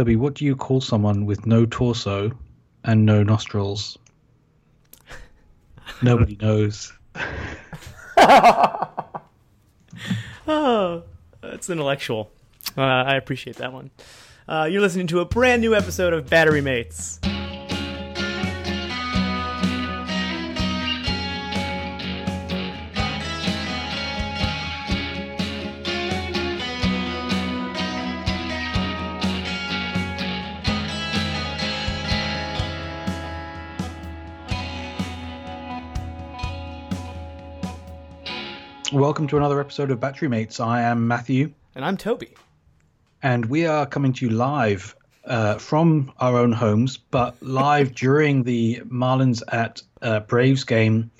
Toby, what do you call someone with no torso and no nostrils? Nobody knows. oh, that's intellectual. Uh, I appreciate that one. Uh, you're listening to a brand new episode of Battery Mates. Welcome to another episode of Battery Mates. I am Matthew. And I'm Toby. And we are coming to you live uh, from our own homes, but live during the Marlins at uh, Braves game.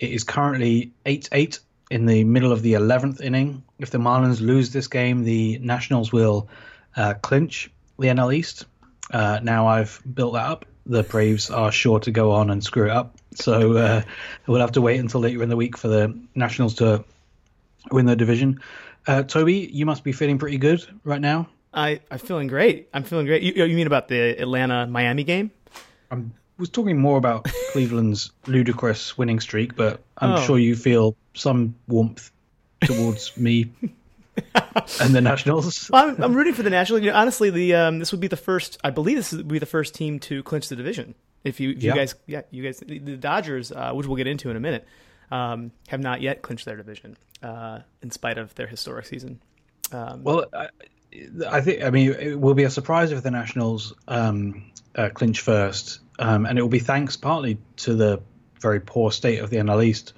It is currently 8 8 in the middle of the 11th inning. If the Marlins lose this game, the Nationals will uh, clinch the NL East. Uh, now I've built that up. The Braves are sure to go on and screw it up. So uh, we'll have to wait until later in the week for the Nationals to win the division. Uh, Toby, you must be feeling pretty good right now. I I'm feeling great. I'm feeling great. You, you mean about the Atlanta Miami game? I was talking more about Cleveland's ludicrous winning streak, but I'm Oh. sure you feel some warmth towards me and the Nationals. Well, I'm, I'm rooting for the Nationals. You know, honestly, the um, this would be the first. I believe this would be the first team to clinch the division. If you, if you guys, yeah, you guys, the, the Dodgers, uh, which we'll get into in a minute, um, have not yet clinched their division, uh, in spite of their historic season. Um, Well, I, I think I mean it will be a surprise if the Nationals um, uh, clinch first, um, and it will be thanks partly to the very poor state of the NL East,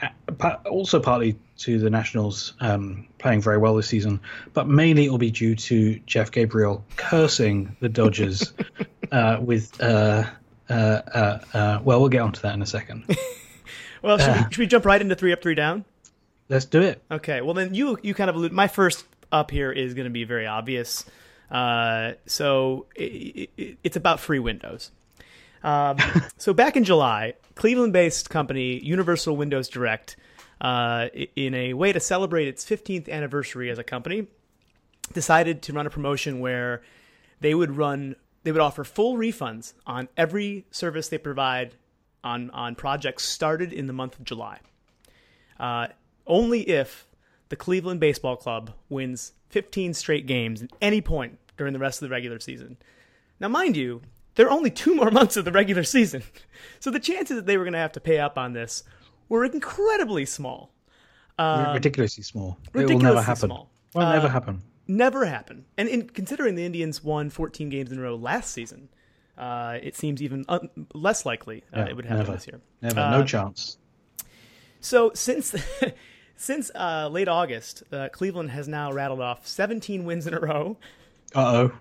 uh, but also partly to the Nationals um, playing very well this season, but mainly it will be due to Jeff Gabriel cursing the Dodgers uh, with. Uh, uh, uh, uh, well, we'll get onto that in a second. well, should, uh, we, should we jump right into three up, three down? Let's do it. Okay. Well, then you you kind of allude. My first up here is going to be very obvious. Uh, so it, it, it's about free windows. Um, so back in July, Cleveland-based company Universal Windows Direct, uh, in a way to celebrate its 15th anniversary as a company, decided to run a promotion where they would run they would offer full refunds on every service they provide on on projects started in the month of July uh, only if the Cleveland Baseball Club wins 15 straight games at any point during the rest of the regular season. Now, mind you, there are only two more months of the regular season, so the chances that they were going to have to pay up on this were incredibly small. ridiculously small. it will Um, never happen. small. Will never Uh, happen. Never happened. And in, considering the Indians won 14 games in a row last season, uh, it seems even un- less likely uh, Yeah, it would happen never. this year. Never. uh, no chance. So since since uh, late August, uh, Cleveland has now rattled off 17 wins in a row. Uh oh.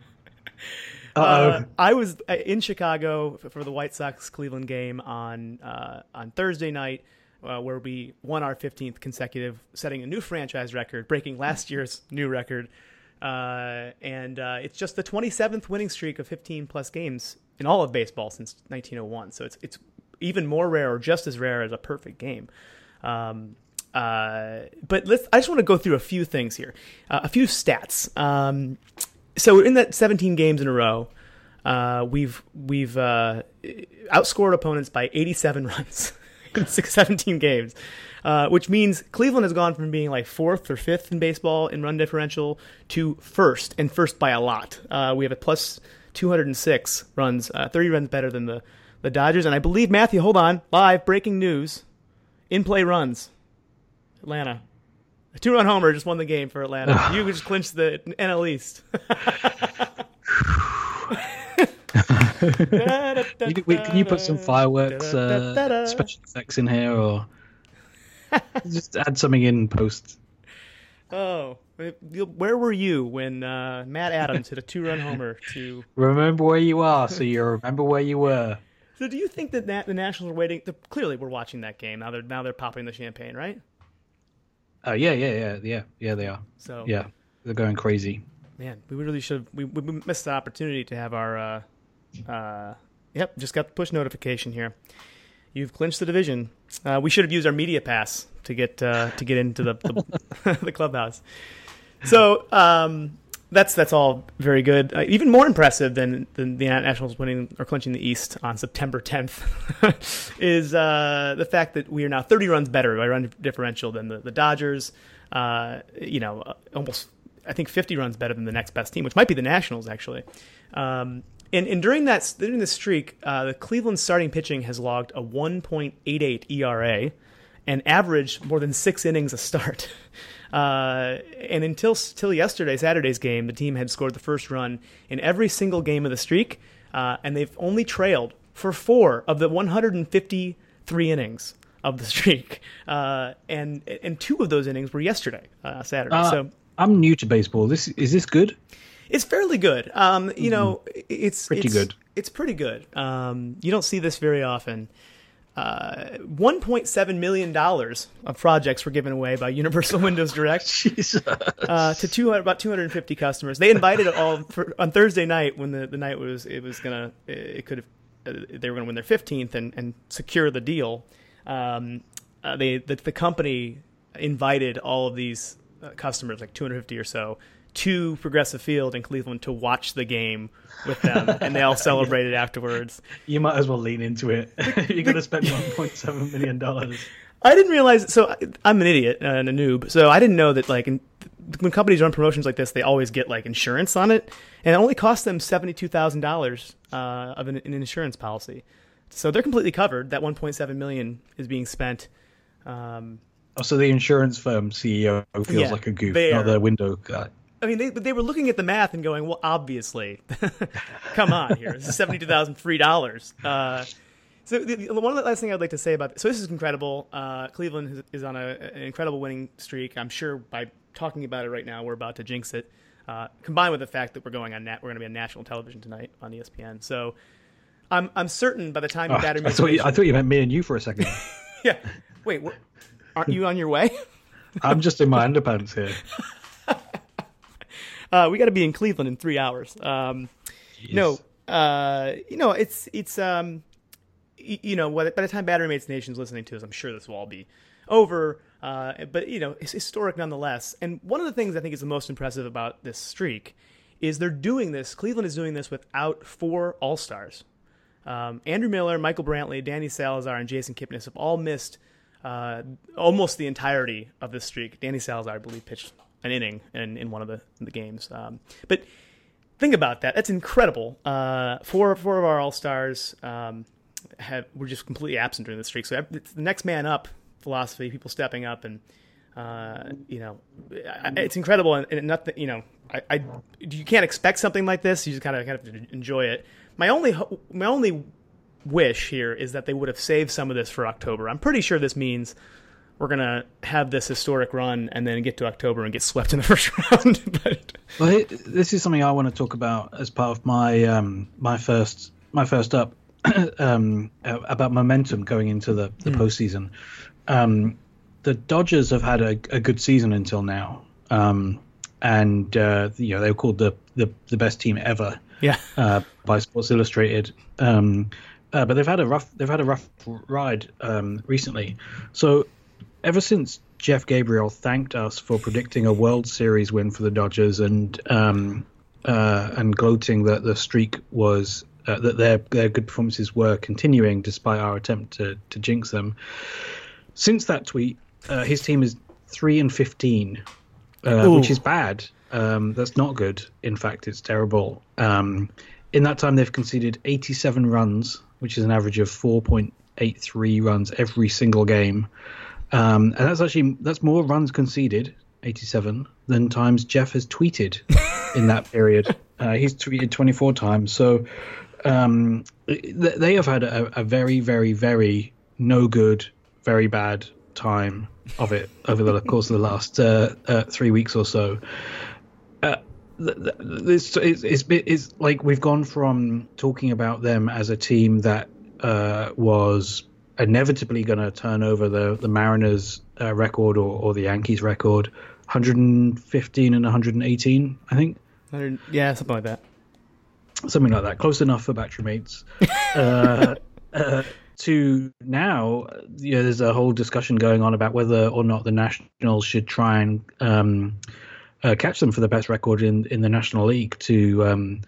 Uh oh. Uh, I was uh, in Chicago for the White Sox Cleveland game on uh, on Thursday night, uh, where we won our 15th consecutive, setting a new franchise record, breaking last year's new record. Uh, and uh, it's just the 27th winning streak of 15 plus games in all of baseball since 1901. So it's it's even more rare, or just as rare as a perfect game. Um, uh, but let's. I just want to go through a few things here, uh, a few stats. Um, so in that 17 games in a row, uh, we've we've uh, outscored opponents by 87 runs in six, 17 games, uh, which means Cleveland has gone from being like fourth or fifth in baseball in run differential to first, and first by a lot. Uh, we have a plus 206 runs, uh, 30 runs better than the the Dodgers, and I believe Matthew. Hold on, live breaking news: in play runs, Atlanta. A two run homer just won the game for Atlanta. you just clinched the NL East. Wait, can you put some fireworks, uh, special effects in here, or just add something in post? Oh, where were you when uh, Matt Adams hit a two-run homer to? Remember where you are, so you remember where you were. So, do you think that the Nationals are waiting? The, clearly, we're watching that game now. They're now they're popping the champagne, right? Oh yeah, yeah, yeah, yeah, yeah. They are. So, Yeah, they're going crazy. man, we really should. We, we we missed the opportunity to have our. Uh, uh, yep, just got the push notification here. You've clinched the division. Uh, we should have used our media pass to get uh, to get into the the, the clubhouse. So, um, that's that's all very good. Uh, even more impressive than, than the Nationals winning or clinching the East on September 10th is uh, the fact that we are now 30 runs better by run differential than the, the Dodgers. Uh, you know, uh, almost I think 50 runs better than the next best team, which might be the Nationals actually. Um, and, and during that during this streak, uh, the Cleveland starting pitching has logged a 1.88 ERA and averaged more than six innings a start. Uh, and until until yesterday, Saturday's game, the team had scored the first run in every single game of the streak, uh, and they've only trailed for four of the 153 innings of the streak, uh, and and two of those innings were yesterday, uh, Saturday. Uh, so I'm new to baseball. This is this good? It's fairly good. Um, you know, it's Pretty it's, good. It's pretty good. Um, you don't see this very often. Uh, 1.7 million dollars of projects were given away by Universal Windows Direct uh, to 200, about 250 customers. They invited all for, on Thursday night when the, the night was it was gonna it could have uh, they were gonna win their 15th and, and secure the deal. Um, uh, they the, the company invited all of these uh, customers, like 250 or so, to Progressive Field in Cleveland to watch the game with them, and they all celebrated afterwards. You might as well lean into it. You're going to spend 1.7 million dollars. I didn't realize. So I'm an idiot and a noob. So I didn't know that like in, when companies run promotions like this, they always get like insurance on it, and it only costs them seventy two thousand dollars uh, of an, an insurance policy. So they're completely covered. That 1.7 million is being spent. Um, Oh, so the insurance firm CEO feels Yeah, like a goof, not the window guy. I mean, they they were looking at the math and going, "Well, obviously, come on here. This is seventy-two thousand free dollars." Uh, so the, the- one of the last thing I'd like to say about this, so this is incredible. Uh, Cleveland is, is on a, an incredible winning streak. I'm sure by talking about it right now, we're about to jinx it. Uh, combined with the fact that we're going on nat, we're going to be on national television tonight on ESPN. So I'm I'm certain by the time Oh, your battery I, thought you, I thought you meant me and you for a second. yeah. Wait, aren't you on your way? I'm just in my underpants here. Uh, we got to be in Cleveland in three hours. Um, no, uh, you know, it's it's um, y- you know, by the by the time Battery Mates Nation's listening to us, I'm sure this will all be over. Uh, but you know, it's historic nonetheless. And one of the things I think is the most impressive about this streak is they're doing this. Cleveland is doing this without four All Stars. Um, Andrew Miller, Michael Brantley, Danny Salazar, and Jason Kipnis have all missed uh, almost the entirety of this streak. Danny Salazar, I believe, pitched an inning in, in one of the, the games. Um, but think about that. That's incredible. Uh, four four of our all stars um, have were just completely absent during the streak. So it's the next man up philosophy. People stepping up and. Uh, you know, it's incredible, and, and nothing. You know, I, I you can't expect something like this. You just kind of kind of enjoy it. My only my only wish here is that they would have saved some of this for October. I'm pretty sure this means we're gonna have this historic run and then get to October and get swept in the first round. but Well, it, this is something I want to talk about as part of my um, my first my first up um, about momentum going into the the postseason. Um, the Dodgers have had a, a good season until now, um, and uh, you know they were called the, the the best team ever yeah, uh, by Sports Illustrated. Um, uh, but they've had a rough they've had a rough ride um, recently. So ever since Jeff Gabriel thanked us for predicting a World Series win for the Dodgers and um, uh, and gloating that the streak was uh, that their their good performances were continuing despite our attempt to to jinx them. Since that tweet, uh, his team is three and fifteen, uh, which is bad. Um, that's not good. In fact, it's terrible. Um, in that time, they've conceded 87 runs, which is an average of 4.83 runs every single game. Um, and that's actually that's more runs conceded, 87, than times Jeff has tweeted in that period. Uh, he's tweeted 24 times. So um, th- they have had a, a very, very, very no good, very bad time of it over the course of the last uh, uh, three weeks or so. Uh, th- th- this it's, it's, it's like we've gone from talking about them as a team that uh, was inevitably going to turn over the the Mariners uh, record or, or the Yankees record, 115 and 118, I think yeah, something like that. something like that, close enough for battery mates. uh, uh, to now, you know, there's a whole discussion going on about whether or not the Nationals should try and um, uh, catch them for the best record in in the National League to um,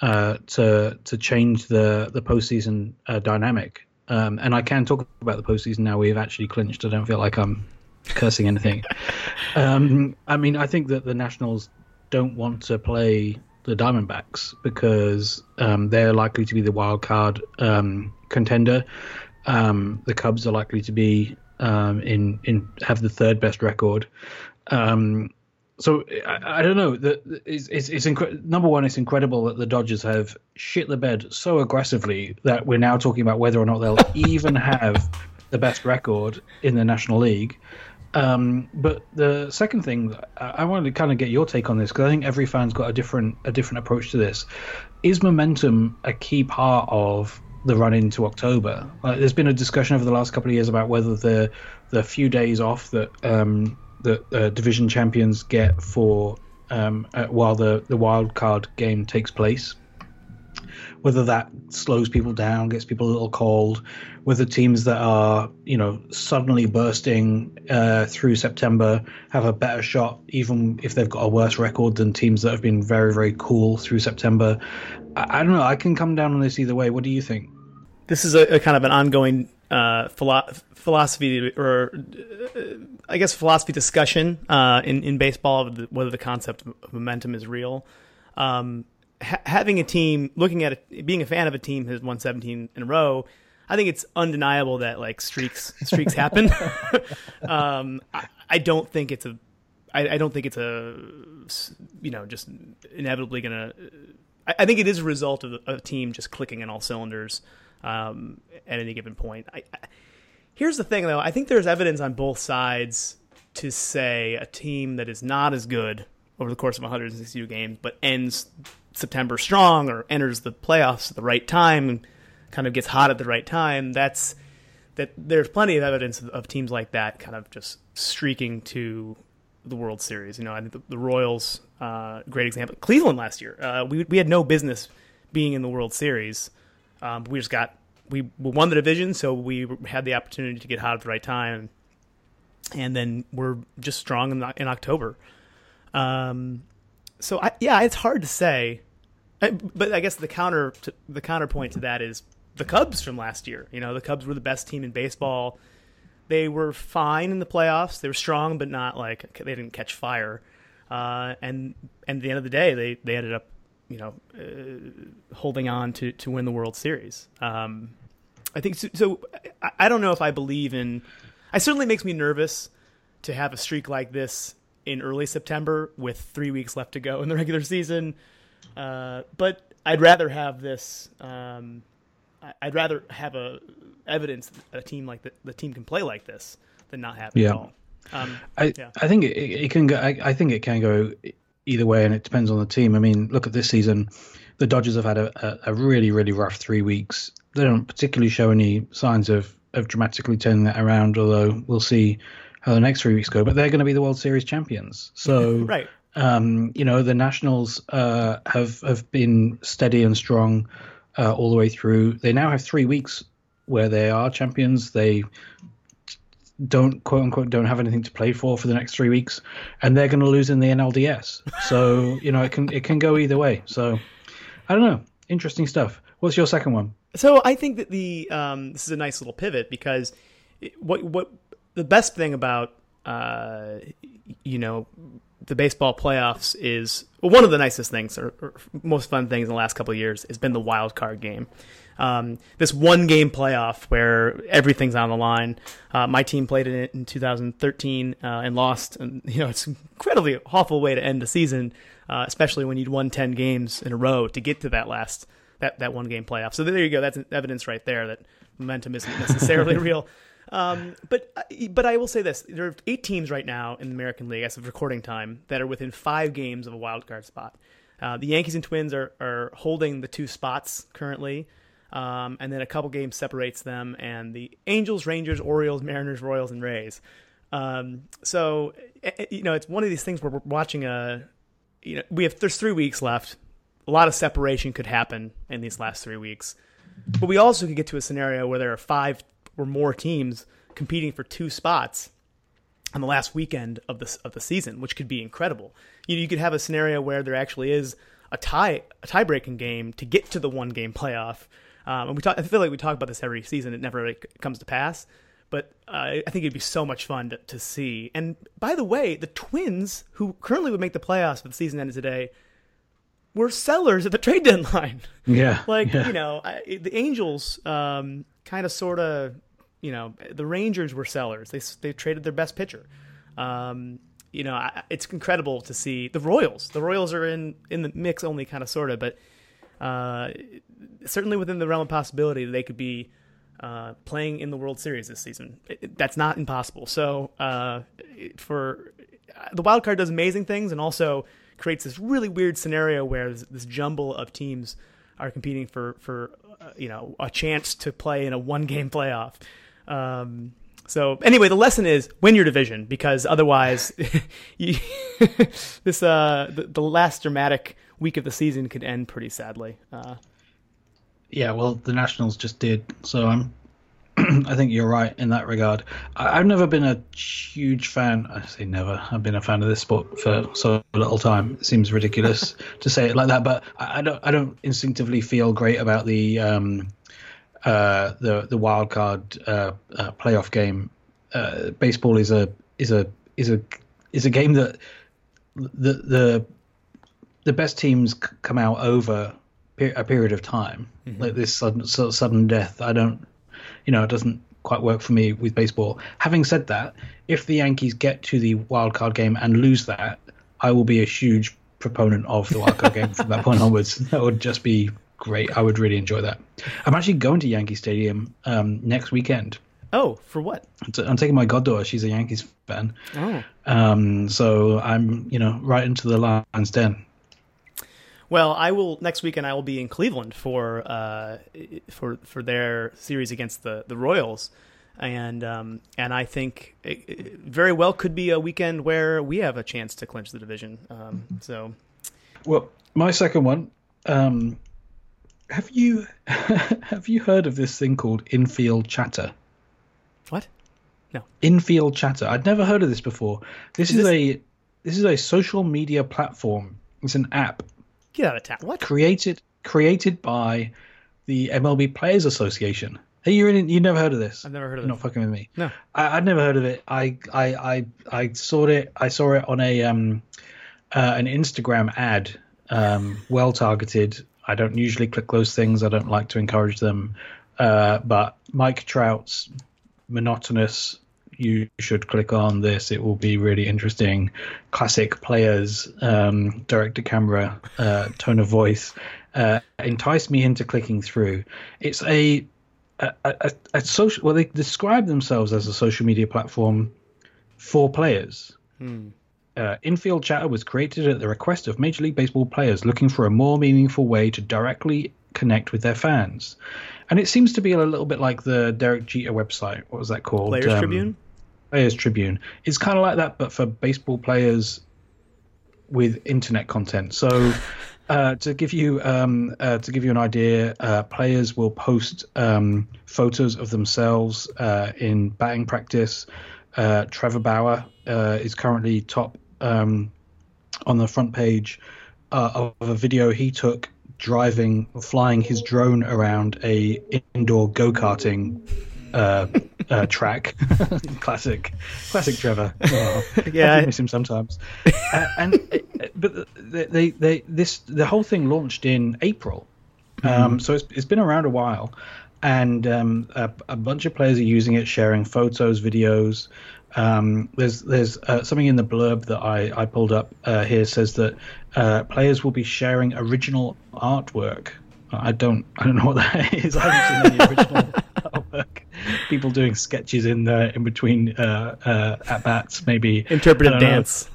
uh, to to change the the postseason uh, dynamic. Um, and I can talk about the postseason now. We've actually clinched. I don't feel like I'm cursing anything. um, I mean, I think that the Nationals don't want to play the Diamondbacks because um, they're likely to be the wild card um, contender. Um, the Cubs are likely to be um, in in have the third best record. Um, so I, I, don't know. The, it's it's, it's incre- number one. It's incredible that the Dodgers have shit the bed so aggressively that we're now talking about whether or not they'll even have the best record in the National League. Um, but the second thing, I wanted to kind of get your take on this because I think every fan's got a different a different approach to this. Is momentum a key part of the run into October? Uh, there's been a discussion over the last couple of years about whether the the few days off that um, that uh, division champions get for um, uh, while the the wild card game takes place whether that slows people down, gets people a little cold, whether teams that are, you know, suddenly bursting uh, through September have a better shot, even if they've got a worse record than teams that have been very, very cool through September. I, I don't know. I can come down on this either way. What do you think? This is a, a kind of an ongoing uh, philo- philosophy, or uh, I guess philosophy discussion uh, in in baseball, of whether the concept of momentum is real. Um, ha- having a team, looking at being a fan of a team who's won 17 in a row, I think it's undeniable that like streaks streaks happen. um, I, I, don't think it's a, I, I, don't think it's a, you know, just inevitably gonna. I, I think it is a result of a team just clicking in all cylinders um, at any given point. I, here's the thing, though. I think there's evidence on both sides to say a team that is not as good over the course of 162 games, but ends September strong or enters the playoffs at the right time and kind of gets hot at the right time, that's that there's plenty of evidence of, teams like that kind of just streaking to the World Series. You know, I think the, the Royals, uh, great example. Cleveland last year, uh, we we had no business being in the World Series. Um, we just got we won the division, so we had the opportunity to get hot at the right time, and then we're just strong in, in October. Um, so I, yeah, it's hard to say, but I guess the counter to, the counterpoint to that is the Cubs from last year. You know, the Cubs were the best team in baseball. They were fine in the playoffs. They were strong, but not like they didn't catch fire. Uh, and and at the end of the day, they they ended up, you know, uh, holding on to to win the World Series. Um, I think so. so I, I don't know if I believe in. I certainly makes me nervous to have a streak like this in early September with three weeks left to go in the regular season. Uh, but I'd rather have this. Um, I'd rather have a evidence that a team like the, the team can play like this than not have it yeah. at all. Um, I yeah. I think it, it can go. I, I, think it can go either way, and it depends on the team. I mean, look at this season. The Dodgers have had a, a, a really really rough three weeks. They don't particularly show any signs of of dramatically turning that around. Although we'll see how the next three weeks go. But they're going to be the World Series champions. So right. Um, you know, the Nationals uh, have have been steady and strong uh, all the way through. They now have three weeks where they are champions. They don't quote unquote don't have anything to play for for the next three weeks, and they're going to lose in the NLDS. So you know, it can it can go either way. So I don't know. Interesting stuff. What's your second one? So I think that the um, this is a nice little pivot because what what the best thing about uh, you know the baseball playoffs is well, one of the nicest things or, or, most fun things in the last couple of years has been the wild card game. Um, this one game playoff where everything's on the line. Uh, my team played in it in 2013 uh, and lost. And you know it's an incredibly awful way to end the season, uh, especially when you'd won 10 games in a row to get to that last that that one game playoff. So there you go. That's evidence right there that momentum isn't necessarily real. Um, but uh, but I will say this: there are eight teams right now in the American League as of recording time that are within five games of a wild card spot. Uh, the Yankees and Twins are are holding the two spots currently, um, and then a couple games separates them, and the Angels, Rangers, Orioles, Mariners, Royals, and Rays. Um, so eh, eh, you know, it's one of these things where we're watching a, you know, we have there's three weeks left. A lot of separation could happen in these last three weeks, but we also could get to a scenario where there are five or more teams competing for two spots. on the last weekend of the of the season, which could be incredible. You, know, you could have a scenario where there actually is a tie a tie breaking game to get to the one game playoff. Um, and we talk, I feel like we talk about this every season. It never really comes to pass, but uh, I think it'd be so much fun to, to, see. And by the way, the Twins, who currently would make the playoffs if the season ended today, were sellers at the trade deadline. Yeah, like yeah. you know, I, the Angels um, kind of sort of you know, the Rangers were sellers. They they traded their best pitcher. Um, you know, it's incredible to see the Royals. The Royals are in in the mix only kind of sort of, but uh, certainly within the realm of possibility they could be uh, playing in the World Series this season. It, that's not impossible. So uh, for the wild card does amazing things and also creates this really weird scenario where this, this jumble of teams are competing for for uh, you know a chance to play in a one game playoff. Um, so anyway, the lesson is win your division because otherwise, you, this uh, the, the, last dramatic week of the season could end pretty sadly. Uh, yeah, well, the Nationals just did, so I'm. I think you're right in that regard. I, have never been a huge fan. I say never. I've been a fan of this sport for so little time. It seems ridiculous to say it like that, but I, I don't. I don't instinctively feel great about the. Um, uh, the the wild card uh, uh, playoff game. Uh, baseball is a is a is a is a game that the the the best teams come out over a period of time, mm-hmm. like this sudden sudden death. I don't, you know, it doesn't quite work for me with baseball. Having said that, if the Yankees get to the wild card game and lose that, I will be a huge proponent of the wild card game from that point onwards. That would just be great. I would really enjoy that. I'm actually going to Yankee Stadium um, next weekend. Oh, for what? I'm taking my goddaughter. She's a Yankees fan. Oh. Um, so I'm, you know, right into the Lions den. Well, I will next weekend. I will be in Cleveland for uh, for for their series against the the Royals, and um, and I think it, it very well could be a weekend where we have a chance to clinch the division. Um, so, well, my second one um, have you have you heard of this thing called infield chatter? What? No. Infield chatter. I'd never heard of this before. This is, is this... a this is a social media platform. It's an app. Get out of town. What? Created created by the MLB Players Association. Hey, you really, you never heard of this? I've never heard of it. Not fucking with me. No, I, would never heard of it. I, I, I, I saw it. I saw it on a um, uh, an Instagram ad, um, well targeted I don't usually click those things. I don't like to encourage them. Uh, but Mike Trout's monotonous. You should click on this. It will be really interesting. Classic players, um, direct to camera, uh, tone of voice, uh, entice me into clicking through. It's a a, a, a, social. Well, they describe themselves as a social media platform for players. Hmm. Uh, Infield Chatter was created at the request of Major League Baseball players looking for a more meaningful way to directly connect with their fans. And it seems to be a little bit like the Derek Jeter website. What was that called? Players um, Tribune? Players Tribune. It's kind of like that, but for baseball players with internet content. So. Uh, to give you um, uh, to give you an idea, uh, players will post um, photos of themselves uh, in batting practice. Uh, Trevor Bauer uh, is currently top um, on the front page uh, of a video he took driving, flying his drone around a indoor go karting uh, uh, track. classic, classic Trevor. Oh, yeah, I miss him sometimes. uh, and uh, but they, they, they, this the whole thing launched in April, um, mm-hmm. so it's it's been around a while, and um, a, a, bunch of players are using it, sharing photos, videos. Um, there's there's uh, something in the blurb that I, I pulled up uh, here says that uh, players will be sharing original artwork. I don't I don't know what that is. I haven't seen any original. People doing sketches in the in between uh, uh, at bats, maybe interpretive dance.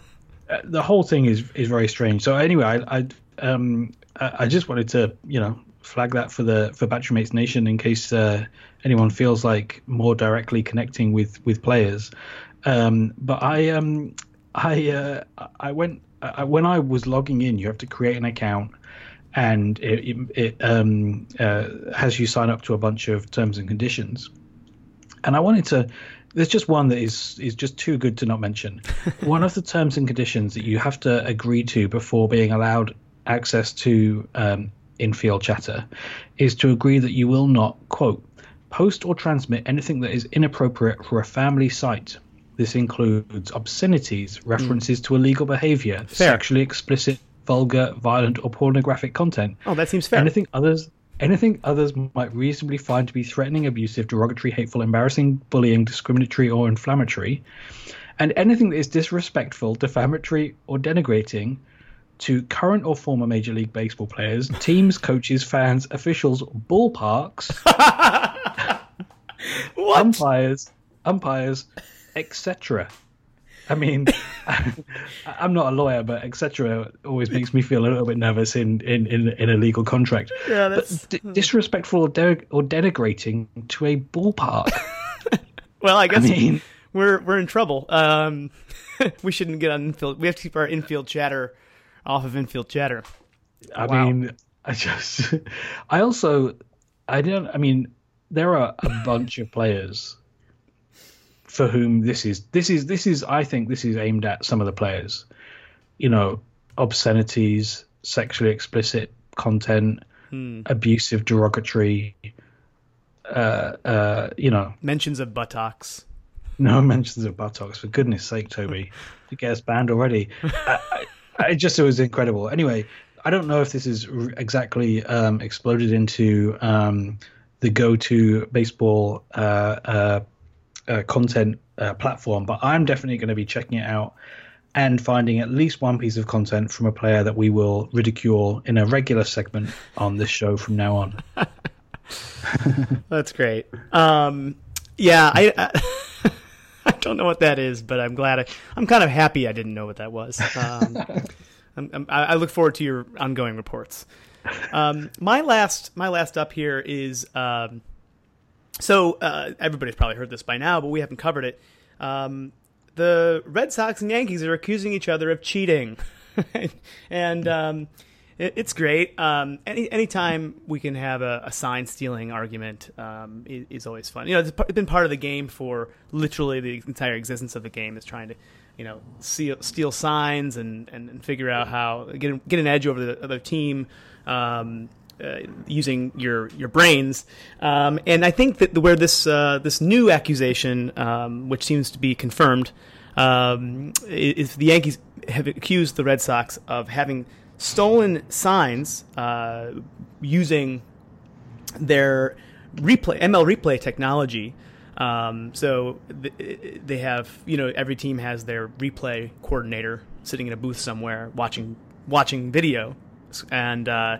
Uh, the whole thing is is very strange. So anyway, I I, um, I just wanted to you know flag that for the for Battery Nation in case anyone feels like more directly connecting with with players. Um, but I um, I uh, I went I, when I was logging in. You have to create an account, and it, it um, uh, has you sign up to a bunch of terms and conditions. And I wanted to there's just one that is is just too good to not mention. one of the terms and conditions that you have to agree to before being allowed access to um, infield chatter is to agree that you will not quote post or transmit anything that is inappropriate for a family site. This includes obscenities, references mm. to illegal behavior, fair. sexually explicit, vulgar, violent, or pornographic content. Oh, that seems fair. Anything others anything others might reasonably find to be threatening, abusive, derogatory, hateful, embarrassing, bullying, discriminatory, or inflammatory, and anything that is disrespectful, defamatory, or denigrating to current or former Major League Baseball players, teams, coaches, fans, officials, ballparks, umpires, umpires, etc. I mean, I'm not a lawyer, but etc. always makes me feel a little bit nervous in in in, in a legal contract. Yeah, that's d- disrespectful or, de- or denigrating to a ballpark. well, I guess I mean, we're we're in trouble. Um, we shouldn't get on infield. We have to keep our infield chatter off of infield chatter. I wow. mean, I just, I also, I don't. I mean, there are a bunch of players for whom this is this is this is I think this is aimed at some of the players. You know, obscenities, sexually explicit content, hmm. abusive, derogatory. Uh, uh, you know, mentions of buttocks. No mentions of buttocks. For goodness sake, Toby, you get us banned already. I, I, I, just it was incredible. Anyway, I don't know if this is exactly um, exploded into um, the go-to baseball uh, uh content uh, platform, but I'm definitely going to be checking it out and finding at least one piece of content from a player that we will ridicule in a regular segment on this show from now on. That's great. Um, yeah, I, I, I don't know what that is, but I'm glad I, I'm kind of happy I didn't know what that was. Um, I'm, I'm, i look forward to your ongoing reports. Um, my last my last up here is um, so uh, everybody's probably heard this by now, but we haven't covered it. Um, the Red Sox and Yankees are accusing each other of cheating, and um, it, it's great. Um, any anytime we can have a, a sign stealing argument um, is, is, always fun. You know, it's been part of the game for literally the entire existence of the game is trying to, you know, steal, steal signs and, and, and, figure out how get get an edge over the other team. Um, uh, using your your brains. Um, and I think that where this uh, this new accusation, um, which seems to be confirmed, um, is the Yankees have accused the Red Sox of having stolen signs uh, using their replay ML replay technology. Um, so th- they have, you know, every team has their replay coordinator sitting in a booth somewhere watching watching video, and uh,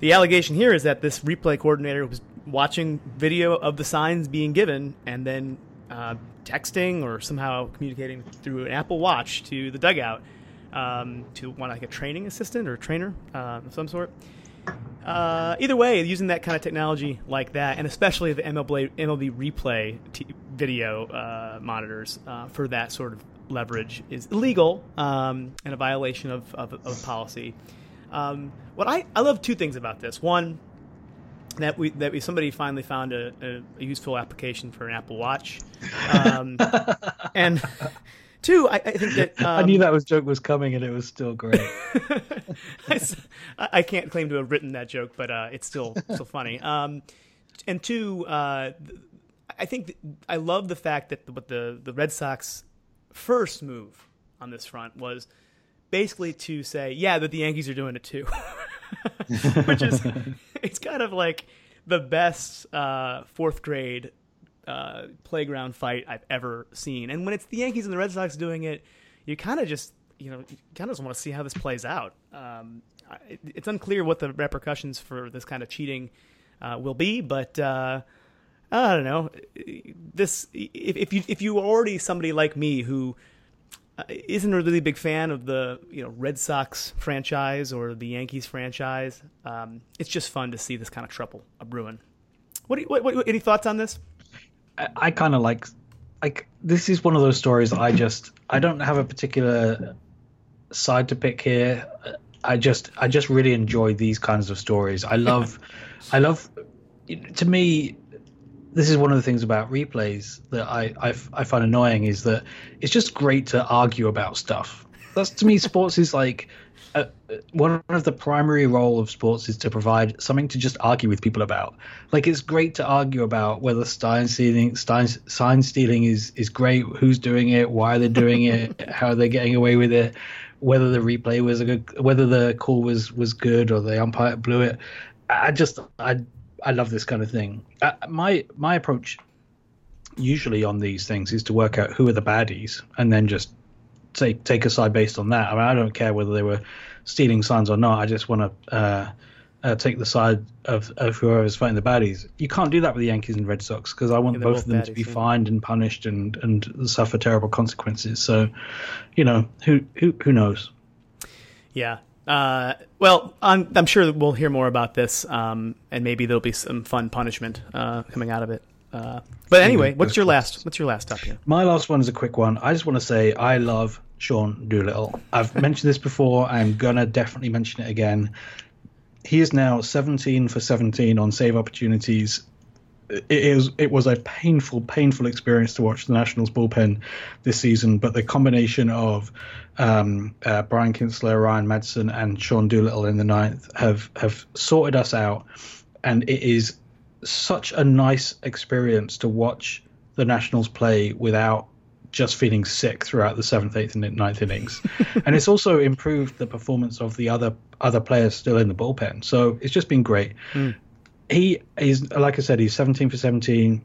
the allegation here is that this replay coordinator was watching video of the signs being given and then uh, texting or somehow communicating through an Apple Watch to the dugout um, to one like a training assistant or trainer uh, of some sort. Uh, either way, using that kind of technology like that, and especially the MLB, MLB replay t- video uh, monitors uh, for that sort of leverage is illegal um, and a violation of, of, of policy. Um, what I, I love two things about this. One, that we that we somebody finally found a, a, a useful application for an Apple Watch, um, and two, I, I think that um, I knew that was joke was coming, and it was still great. I, I, can't claim to have written that joke, but uh, it's still still funny. Um, and two, uh, I think I love the fact that the, what the the Red Sox first move on this front was basically to say, yeah, that the Yankees are doing it too, which is it's kind of like the best uh, fourth grade uh, playground fight I've ever seen. And when it's the Yankees and the Red Sox doing it, you kind of just you know you kind of just want to see how this plays out. Um, it's unclear what the repercussions for this kind of cheating uh, will be, but. Uh, I don't know. This if, if you if you are already somebody like me who isn't a really big fan of the you know Red Sox franchise or the Yankees franchise. Um, it's just fun to see this kind of trouble a brewing. What, do you, what, what any thoughts on this? I, I kind of like like this is one of those stories I just I don't have a particular side to pick here. I just I just really enjoy these kinds of stories. I love I love to me this is one of the things about replays that I, I, I find annoying is that it's just great to argue about stuff. That's to me, sports is like uh, one of the primary role of sports is to provide something to just argue with people about. Like it's great to argue about whether sign stealing, sign, sign stealing is is great. Who's doing it? Why they're doing it? how are they getting away with it? Whether the replay was a good, whether the call was was good or the umpire blew it. I just I I love this kind of thing. Uh, my my approach usually on these things is to work out who are the baddies and then just take take a side based on that. I mean, I don't care whether they were stealing signs or not. I just want to uh, uh, take the side of, of whoever's fighting the baddies. You can't do that with the Yankees and Red Sox because I want yeah, both, of them baddies, to be yeah. fined and punished and, and suffer terrible consequences. So, you know, who who who knows? Yeah. Uh, well, I'm, I'm sure we'll hear more about this, um, and maybe there'll be some fun punishment uh, coming out of it. Uh, but anyway, what's your last? What's your last up here? My last one is a quick one. I just want to say I love Sean Doolittle. I've mentioned this before. I'm gonna definitely mention it again. He is now 17 for 17 on save opportunities. It is it was a painful, painful experience to watch the Nationals bullpen this season. But the combination of um, uh, Brian Kintzler, Ryan Madson, and Sean Doolittle in the ninth have have sorted us out, and it is such a nice experience to watch the Nationals play without just feeling sick throughout the seventh, eighth, and ninth innings, and it's also improved the performance of the other other players still in the bullpen. So it's just been great. Mm. He is, like I said, he's 17 for 17.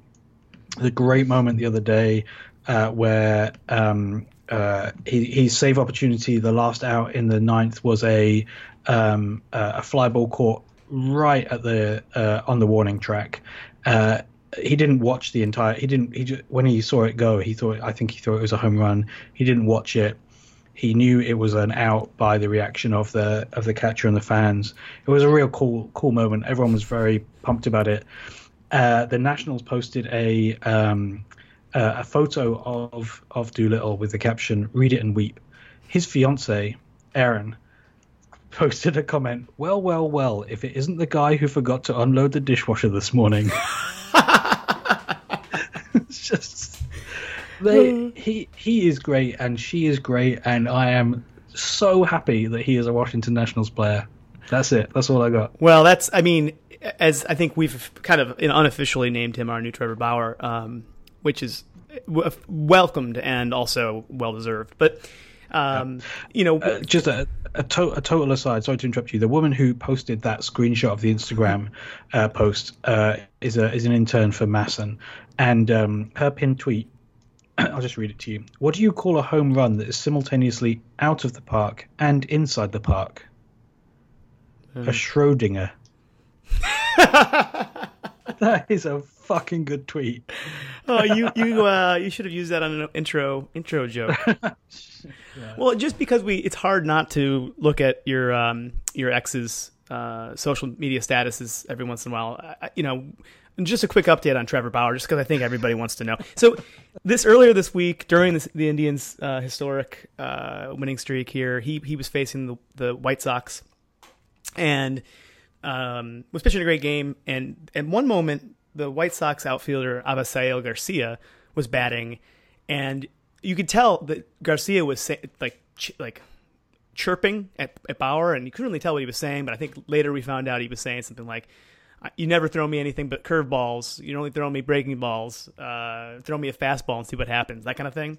The great moment the other day uh, where um, uh, he, his save opportunity, the last out in the ninth, was a um, uh, a fly ball caught right at the uh, on the warning track. Uh, he didn't watch the entire. He didn't. He just, when he saw it go, he thought. I think he thought it was a home run. He didn't watch it. He knew it was an out by the reaction of the of the catcher and the fans. It was a real cool cool moment. Everyone was very pumped about it. Uh, the Nationals posted a um, uh, a photo of of Doolittle with the caption "Read it and weep." His fiance, Eireann, posted a comment. Well, well, well. If it isn't the guy who forgot to unload the dishwasher this morning. it's just they he he is great and she is great and I am so happy that he is a Washington Nationals player. That's it. That's all I got. Well, that's I mean, as I think we've kind of unofficially named him our new Trevor Bauer, um, which is welcomed and also well deserved. But um, you know, uh, just a, a, to- a, total aside. Sorry to interrupt you. The woman who posted that screenshot of the Instagram uh, post uh, is a is an intern for Masson, and um, her pinned tweet. I'll just read it to you. What do you call a home run that is simultaneously out of the park and inside the park? A hmm. Schrodinger. that is a fucking good tweet. oh, you you uh, you should have used that on an intro intro joke. yeah. Well, just because we, it's hard not to look at your um, your ex's uh, social media statuses every once in a while. I, you know, just a quick update on Trevor Bauer, just because I think everybody wants to know. So, this earlier this week during this, the Indians' uh, historic uh, winning streak here, he he was facing the the White Sox, and um, was pitching a great game. And at one moment, the White Sox outfielder Avisail Garcia was batting, and you could tell that Garcia was say, like ch- like chirping at, at Bauer, and you couldn't really tell what he was saying. But I think later we found out he was saying something like, "You never throw me anything but curveballs. You only throw me breaking balls. Uh, throw me a fastball and see what happens." That kind of thing.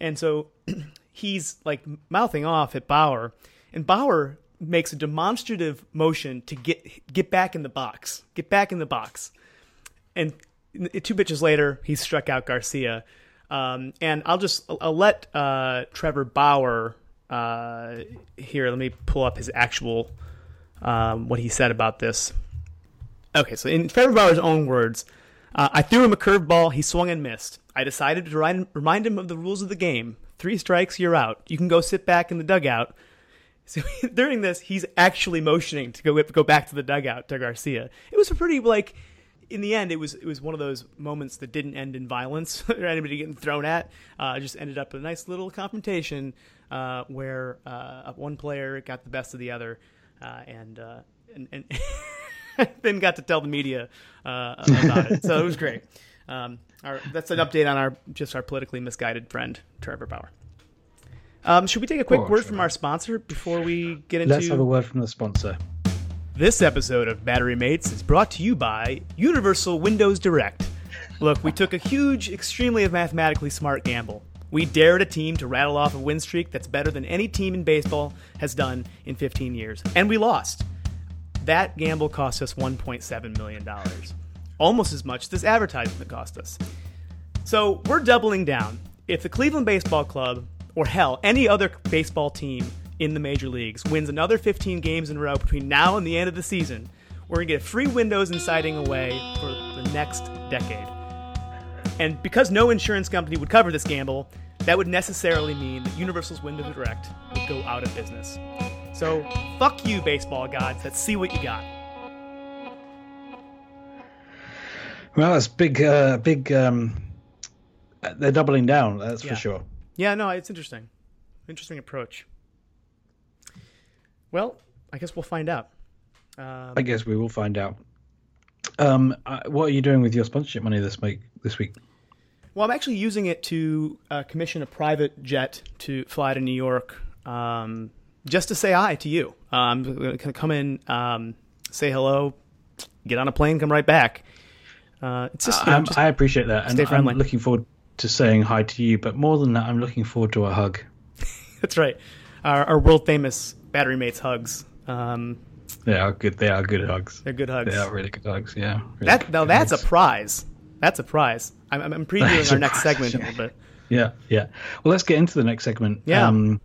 And so he's like mouthing off at Bauer, and Bauer makes a demonstrative motion to get get back in the box, get back in the box, and two pitches later he struck out Garcia um, and I'll just I'll let uh, Trevor Bauer uh, here. Let me pull up his actual um, what he said about this. Okay, so in Trevor Bauer's own words, uh, I threw him a curveball. He swung and missed. I decided to remind him of the rules of the game. Three strikes, you're out. You can go sit back in the dugout. So during this, he's actually motioning to go go back to the dugout to Garcia. It was a pretty like in the end, it was it was one of those moments that didn't end in violence or anybody getting thrown at. Uh, just ended up in a nice little confrontation uh, where uh, one player got the best of the other, uh, and, uh, and, and then got to tell the media uh, about it. So it was great. Um, our, that's an update on our just our politically misguided friend Trevor Bauer. Um, should we take a quick Poor word from our sponsor before we get into? Let's have a word from the sponsor. This episode of Battery Mates is brought to you by Universal Windows Direct. Look, we took a huge, extremely mathematically smart gamble. We dared a team to rattle off a win streak that's better than any team in baseball has done in 15 years, and we lost. That gamble cost us $1.7 million, almost as much as this advertisement cost us. So we're doubling down. If the Cleveland Baseball Club, or hell, any other baseball team in the major leagues, wins another 15 games in a row between now and the end of the season, we're going to get free windows and siding away for the next decade. And because no insurance company would cover this gamble, that would necessarily mean that Universal Windows Direct would go out of business. So, fuck you, baseball gods. Let's see what you got. Well, that's big, uh, big. Um, they're doubling down. That's Yeah. for sure. Yeah, no, it's interesting. Interesting approach. Well, I guess we'll find out. Um, I guess we will find out. Um, uh, what are you doing with your sponsorship money this week? This week? well, I'm actually using it to uh, commission a private jet to fly to New York um, just to say hi to you. Uh, I'm going to come in, um, say hello, get on a plane, come right back. Uh, it's just, you know, Um, just I appreciate that, and friendly. I'm looking forward to saying hi to you. But more than that, I'm looking forward to a hug. that's right. Our, our world famous battery mates hugs. Um, They are good. They are good hugs. they're good hugs. They are really good hugs. Yeah. really That now that's a prize. That's a prize. I'm, I'm- I'm previewing our next prize. segment a little bit. Yeah, yeah. Well, let's get into the next segment. Yeah. Um,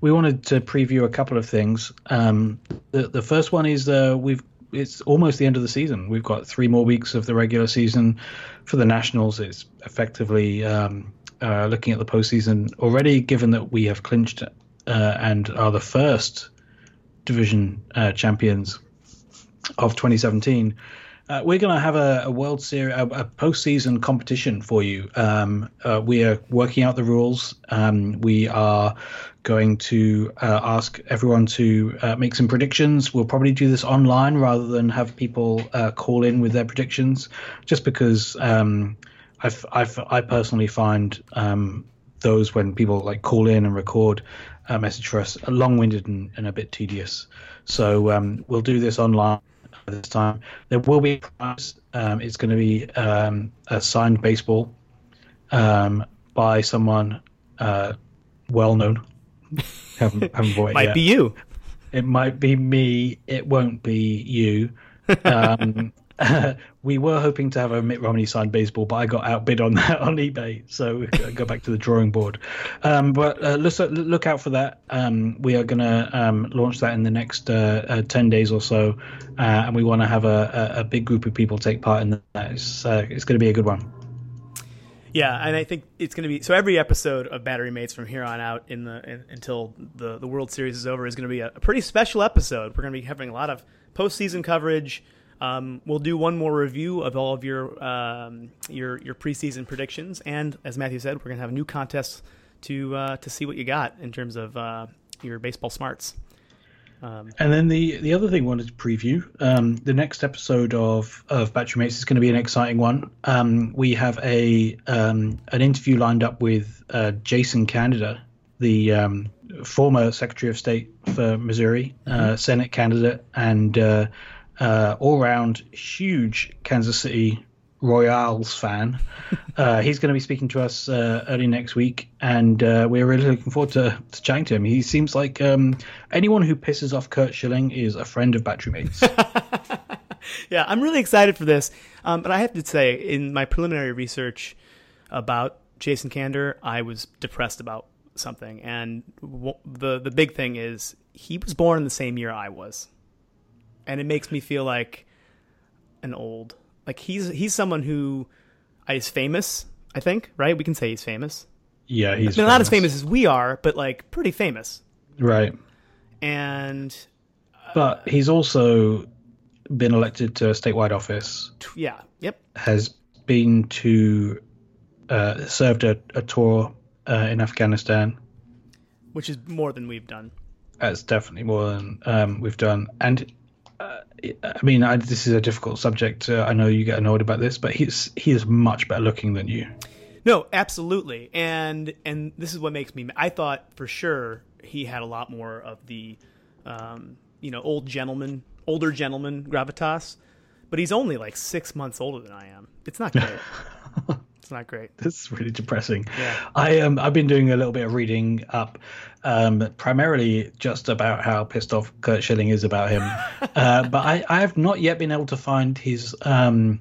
we wanted to preview a couple of things. Um, the the first one is uh, we've it's almost the end of the season. We've got three more weeks of the regular season for the Nationals. It's effectively um, uh, looking at the postseason already, given that we have clinched uh, and are the first division uh, champions of 2017. Uh, we're going to have a, a World Series, a, a postseason competition for you. Um, uh, we are working out the rules. Um, we are going to uh, ask everyone to uh, make some predictions. We'll probably do this online rather than have people uh, call in with their predictions, just because um, I've, I've, I personally find um, those when people like call in and record a message for us long-winded and, and a bit tedious. So um, we'll do this online this time. There will be a prize. Um, it's going to be um, a signed baseball um, by someone uh, well known. haven't, haven't bought it Might yet. be you. It might be me. It won't be you. Um, we were hoping to have a Mitt Romney signed baseball, but I got outbid on that on eBay. So go back to the drawing board. Um, but uh, look, look out for that. Um, we are going to um, launch that in the next uh, uh, 10 days or so. Uh, and we want to have a, a, a big group of people take part in that. It's, uh, it's going to be a good one. Yeah, and I think it's going to be so. Every episode of Battery Mates from here on out, in the in, until the the World Series is over, is going to be a, a pretty special episode. We're going to be having a lot of postseason coverage. Um, we'll do one more review of all of your um, your your preseason predictions, and as Matthew said, we're going to have a new contest to uh, to see what you got in terms of uh, your baseball smarts. Um, And then the the other thing I wanted to preview um, the next episode of of Battery Mates is going to be an exciting one. Um, we have a um, an interview lined up with uh, Jason Kander, the um, former Secretary of State for Missouri, uh, Senate candidate, and uh, all round huge Kansas City Royals fan. Uh, he's going to be speaking to us uh, early next week, and uh, we're really looking forward to, to chatting to him. He seems like um, anyone who pisses off Curt Schilling is a friend of Battery Mates. yeah, I'm really excited for this. Um, but I have to say, in my preliminary research about Jason Kander, I was depressed about something, and w- the the big thing is he was born in the same year I was, and it makes me feel like an old. Like he's he's someone who is famous. I think right. We can say he's famous. yeah, he's I mean, not as famous as we are, but like pretty famous. right? And But he's also been elected to a statewide office. t- yeah, yep, Has been to uh, served a, a tour uh, in Afghanistan. which is more than we've done. That's definitely more than um, we've done. And uh, I mean, I, this is a difficult subject. Uh, I know you get annoyed about this, but he's he is much better looking than you. No, absolutely, and and this is what makes me. I thought for sure he had a lot more of the, um, you know, old gentleman, older gentleman gravitas, but he's only like six months older than I am. It's not great. it's not great. It's really depressing. Yeah. I um I've been doing a little bit of reading up, um primarily just about how pissed off Curt Schilling is about him, uh, but I I have not yet been able to find his um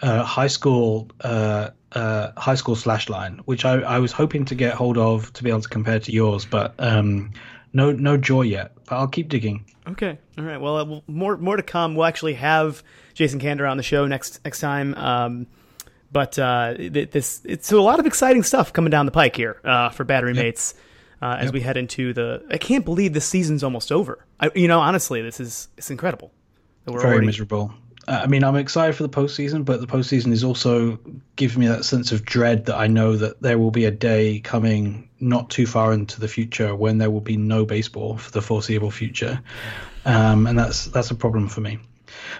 uh, high school uh, uh, high school slash line, which I, I was hoping to get hold of to be able to compare to yours, but um, no no joy yet. But I'll keep digging. Okay. All right. Well, uh, more more to come. We'll actually have Jason Kander on the show next next time. Um, but uh, th- this it's so a lot of exciting stuff coming down the pike here uh, for Battery Mates uh, as we head into the. I can't believe this season's almost over. I, you know, honestly, this is it's incredible. we're Very already- miserable. Uh, I mean, I'm excited for the postseason, but the postseason is also giving me that sense of dread that I know that there will be a day coming not too far into the future when there will be no baseball for the foreseeable future, um, and that's that's a problem for me.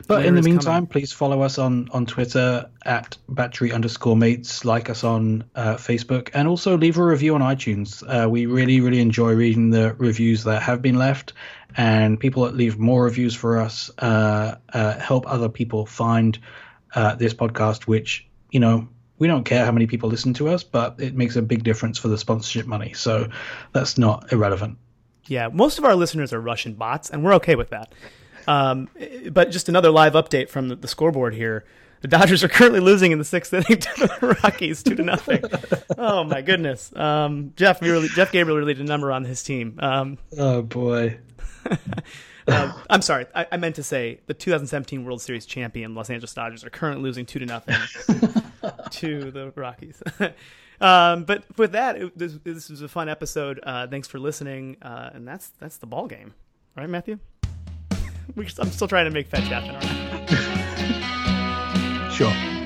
But in the meantime, coming. please follow us on on Twitter at battery underscore mates. Like us on uh, Facebook, and also leave a review on iTunes. Uh, we really really enjoy reading the reviews that have been left, and people that leave more reviews for us uh, uh, help other people find uh, this podcast. Which you know we don't care how many people listen to us, but it makes a big difference for the sponsorship money. So that's not irrelevant. Yeah, most of our listeners are Russian bots, and we're okay with that. Um, but just another live update from the, the scoreboard here. The Dodgers are currently losing in the sixth inning to the Rockies, two to nothing. Oh my goodness, um, Jeff really, Jeff Gabriel really did a number on his team. Um, Oh boy. uh, I'm sorry, I, I meant to say the 2017 World Series champion Los Angeles Dodgers are currently losing two to nothing to the Rockies. um, but with that, it, this, this was a fun episode. Uh, thanks for listening, uh, and that's that's the ball game, right, Matthew? I'm still trying to make fetch happen. Right. Sure.